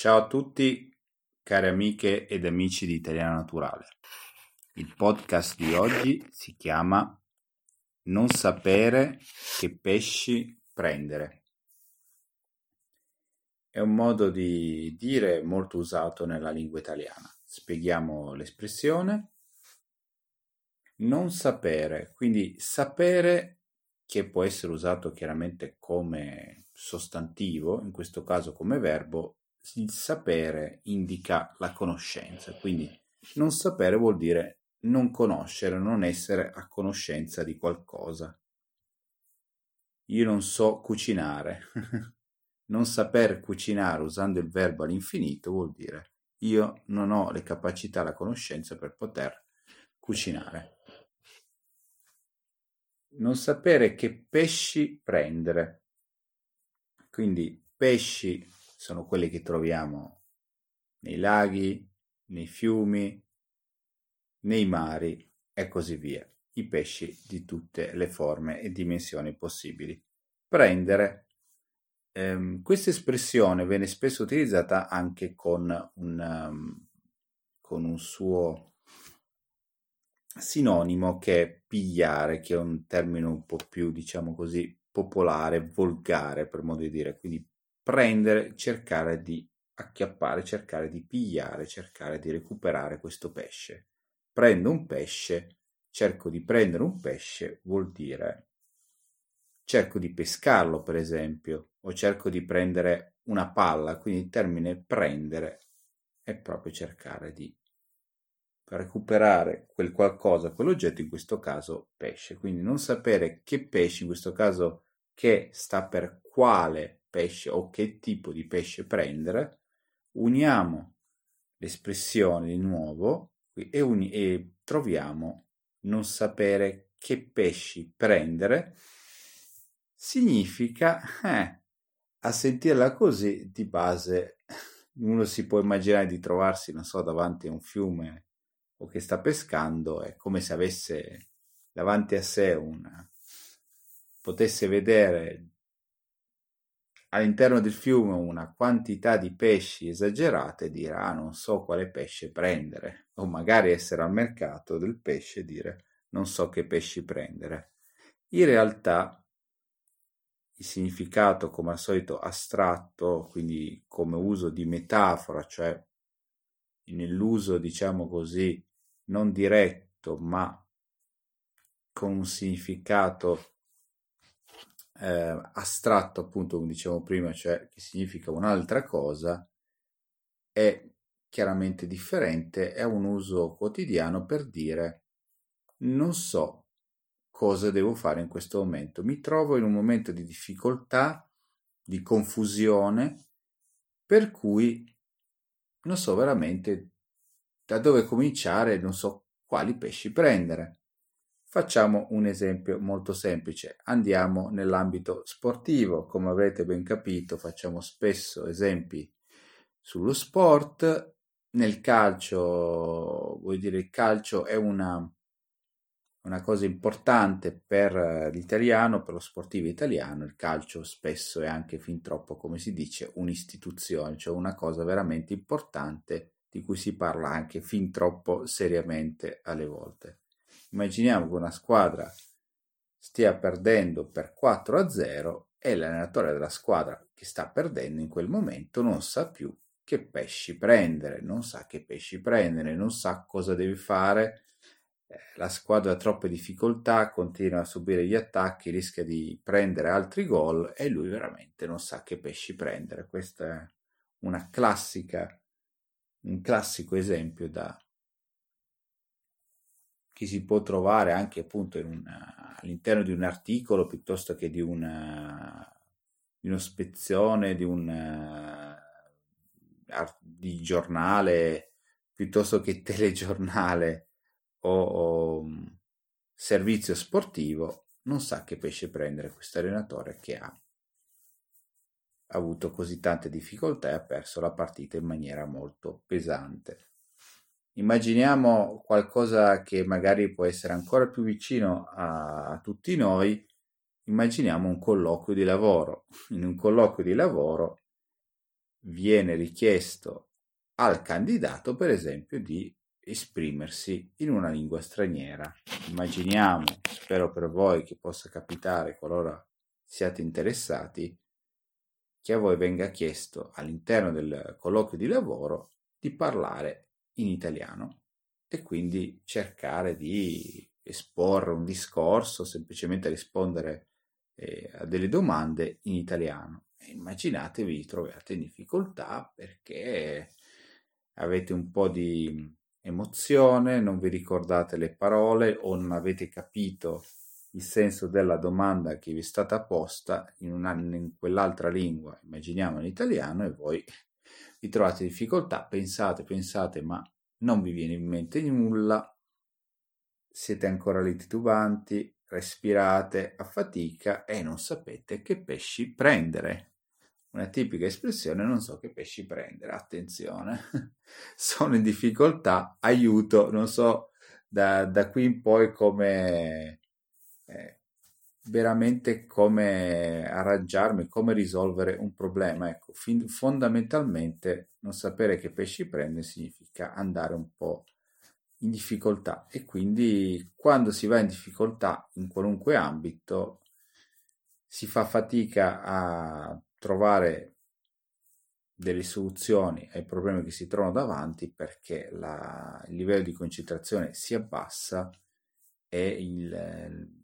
Ciao a tutti, cari amiche ed amici di Italiano Naturale. Il podcast di oggi si chiama Non sapere che pesci prendere. È un modo di dire molto usato nella lingua italiana. Spieghiamo l'espressione. Non sapere, quindi sapere che può essere usato chiaramente come sostantivo, in questo caso come verbo, il sapere indica la conoscenza, quindi non sapere vuol dire non conoscere, non essere a conoscenza di qualcosa. Io non so cucinare. non saper cucinare usando il verbo all'infinito vuol dire io non ho le capacità, la conoscenza per poter cucinare non sapere che pesci prendere. Quindi pesci sono quelli che troviamo nei laghi, nei fiumi, nei mari e così via. I pesci di tutte le forme e dimensioni possibili. Prendere. Ehm, questa espressione viene spesso utilizzata anche con un, um, con un suo sinonimo che è pigliare, che è un termine un po' più, diciamo così, popolare, volgare per modo di dire, quindi prendere, cercare di acchiappare, cercare di pigliare, cercare di recuperare questo pesce. Prendo un pesce, cerco di prendere un pesce, vuol dire cerco di pescarlo, per esempio, o cerco di prendere una palla, quindi il termine prendere è proprio cercare di recuperare quel qualcosa, quell'oggetto, in questo caso pesce. Quindi non sapere che pesce, in questo caso che sta per quale pesce o che tipo di pesce prendere, uniamo l'espressione di nuovo e, uni- e troviamo non sapere che pesci prendere, significa, eh, a sentirla così, di base, uno si può immaginare di trovarsi, non so, davanti a un fiume o che sta pescando è come se avesse davanti a sé una potesse vedere all'interno del fiume una quantità di pesci esagerata e dire ah non so quale pesce prendere. O magari essere al mercato del pesce e dire non so che pesci prendere. In realtà il significato come al solito astratto quindi come uso di metafora cioè nell'uso diciamo così non diretto ma con un significato eh, astratto, appunto, come dicevo prima, cioè che significa un'altra cosa, è chiaramente differente, è un uso quotidiano per dire non so cosa devo fare in questo momento, mi trovo in un momento di difficoltà, di confusione, per cui non so veramente da dove cominciare non so quali pesci prendere. Facciamo un esempio molto semplice. Andiamo nell'ambito sportivo. Come avrete ben capito, facciamo spesso esempi sullo sport. Nel calcio, vuol dire, il calcio è una, una cosa importante per l'italiano, per lo sportivo italiano. Il calcio spesso è anche fin troppo, come si dice, un'istituzione, cioè una cosa veramente importante di cui si parla anche fin troppo seriamente alle volte. Immaginiamo che una squadra stia perdendo per 4 a 0 e l'allenatore della squadra che sta perdendo in quel momento non sa più che pesci prendere, non sa che pesci prendere, non sa cosa deve fare. Eh, la squadra ha troppe difficoltà, continua a subire gli attacchi, rischia di prendere altri gol e lui veramente non sa che pesci prendere. Questa è una classica un classico esempio da, che si può trovare anche appunto una, all'interno di un articolo piuttosto che di una, di una spezione, di un di giornale piuttosto che telegiornale o, o servizio sportivo, non sa che pesce prendere questo allenatore che ha avuto così tante difficoltà e ha perso la partita in maniera molto pesante. Immaginiamo qualcosa che magari può essere ancora più vicino a, tutti noi, immaginiamo un colloquio di lavoro. In un colloquio di lavoro viene richiesto al candidato, per esempio, di esprimersi in una lingua straniera. Immaginiamo, spero per voi che possa capitare qualora siate interessati, che a voi venga chiesto all'interno del colloquio di lavoro di parlare in italiano e quindi cercare di esporre un discorso, semplicemente rispondere eh, a delle domande in italiano. E immaginatevi vi trovate in difficoltà perché avete un po' di emozione, non vi ricordate le parole o non avete capito il senso della domanda che vi è stata posta in, una, in quell'altra lingua, immaginiamo in italiano, e voi vi trovate difficoltà, pensate, pensate, ma non vi viene in mente nulla, siete ancora lì titubanti, respirate a fatica e non sapete che pesci prendere. Una tipica espressione, non so che pesci prendere, attenzione, sono in difficoltà, aiuto, non so da, da qui in poi come, eh, veramente come arrangiarmi, come risolvere un problema. Ecco, fin, fondamentalmente non sapere che pesci prendere significa andare un po' in difficoltà e quindi quando si va in difficoltà in qualunque ambito si fa fatica a trovare delle soluzioni ai problemi che si trovano davanti perché la, il livello di concentrazione si abbassa e il,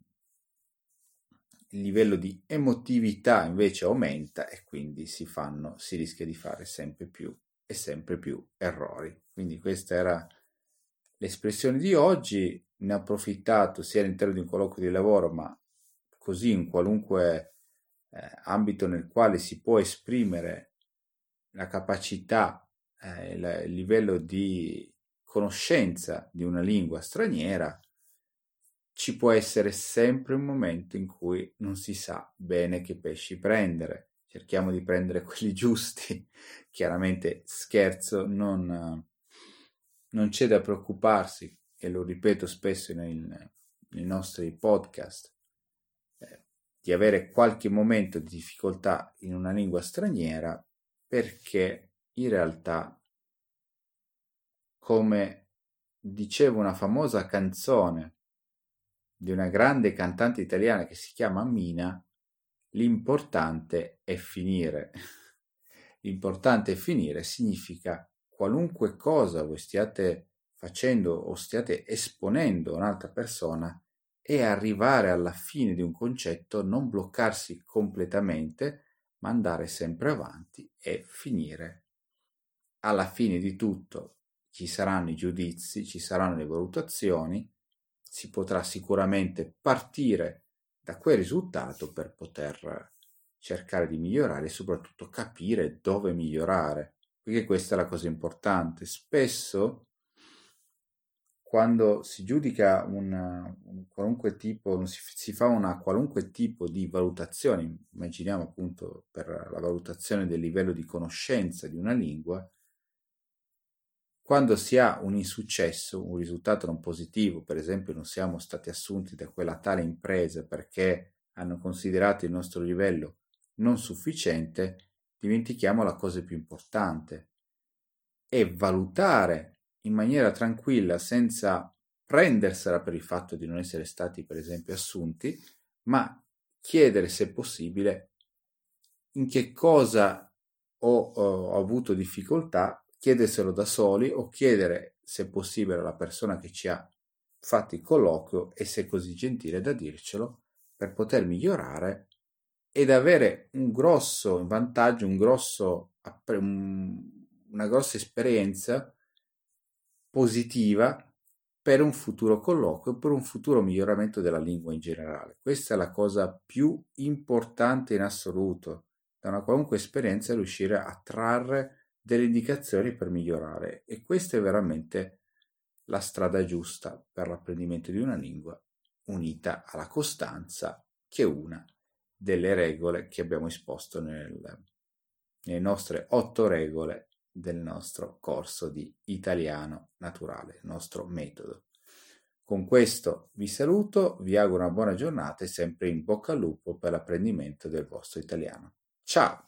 il livello di emotività invece aumenta e quindi si fanno, si rischia di fare sempre più e sempre più errori. Quindi questa era l'espressione di oggi, ne ho approfittato sia all'interno di un colloquio di lavoro, ma così in qualunque eh, ambito nel quale si può esprimere la capacità, eh, il, il livello di conoscenza di una lingua straniera, ci può essere sempre un momento in cui non si sa bene che pesci prendere. Cerchiamo di prendere quelli giusti. Chiaramente scherzo, non, non c'è da preoccuparsi, e lo ripeto spesso nei, nei nostri podcast, eh, di avere qualche momento di difficoltà in una lingua straniera perché in realtà, come diceva una famosa canzone di una grande cantante italiana che si chiama Mina, l'importante è finire. L'importante è finire significa qualunque cosa voi stiate facendo o stiate esponendo a un'altra persona è arrivare alla fine di un concetto, non bloccarsi completamente, ma andare sempre avanti e finire. Alla fine di tutto ci saranno i giudizi, ci saranno le valutazioni, si potrà sicuramente partire da quel risultato per poter cercare di migliorare e soprattutto capire dove migliorare perché questa è la cosa importante. Spesso quando si giudica una, un qualunque tipo, si, si, fa una qualunque tipo di valutazione, immaginiamo appunto per la valutazione del livello di conoscenza di una lingua, quando si ha un insuccesso, un risultato non positivo, per esempio non siamo stati assunti da quella tale impresa perché hanno considerato il nostro livello non sufficiente, dimentichiamo la cosa più importante. E valutare in maniera tranquilla senza prendersela per il fatto di non essere stati per esempio assunti, ma chiedere se possibile in che cosa ho, ho avuto difficoltà, chiederselo da soli o chiedere se possibile alla persona che ci ha fatto il colloquio e se è così gentile da dircelo per poter migliorare ed avere un grosso vantaggio, un grosso, una grossa esperienza positiva per un futuro colloquio, per un futuro miglioramento della lingua in generale. Questa è la cosa più importante in assoluto. Da una qualunque esperienza riuscire a trarre delle indicazioni per migliorare e questa è veramente la strada giusta per l'apprendimento di una lingua unita alla costanza che è una delle regole che abbiamo esposto nel, nelle nostre otto regole del nostro corso di italiano naturale, il nostro metodo. Con questo vi saluto, vi auguro una buona giornata e sempre in bocca al lupo per l'apprendimento del vostro italiano. Ciao!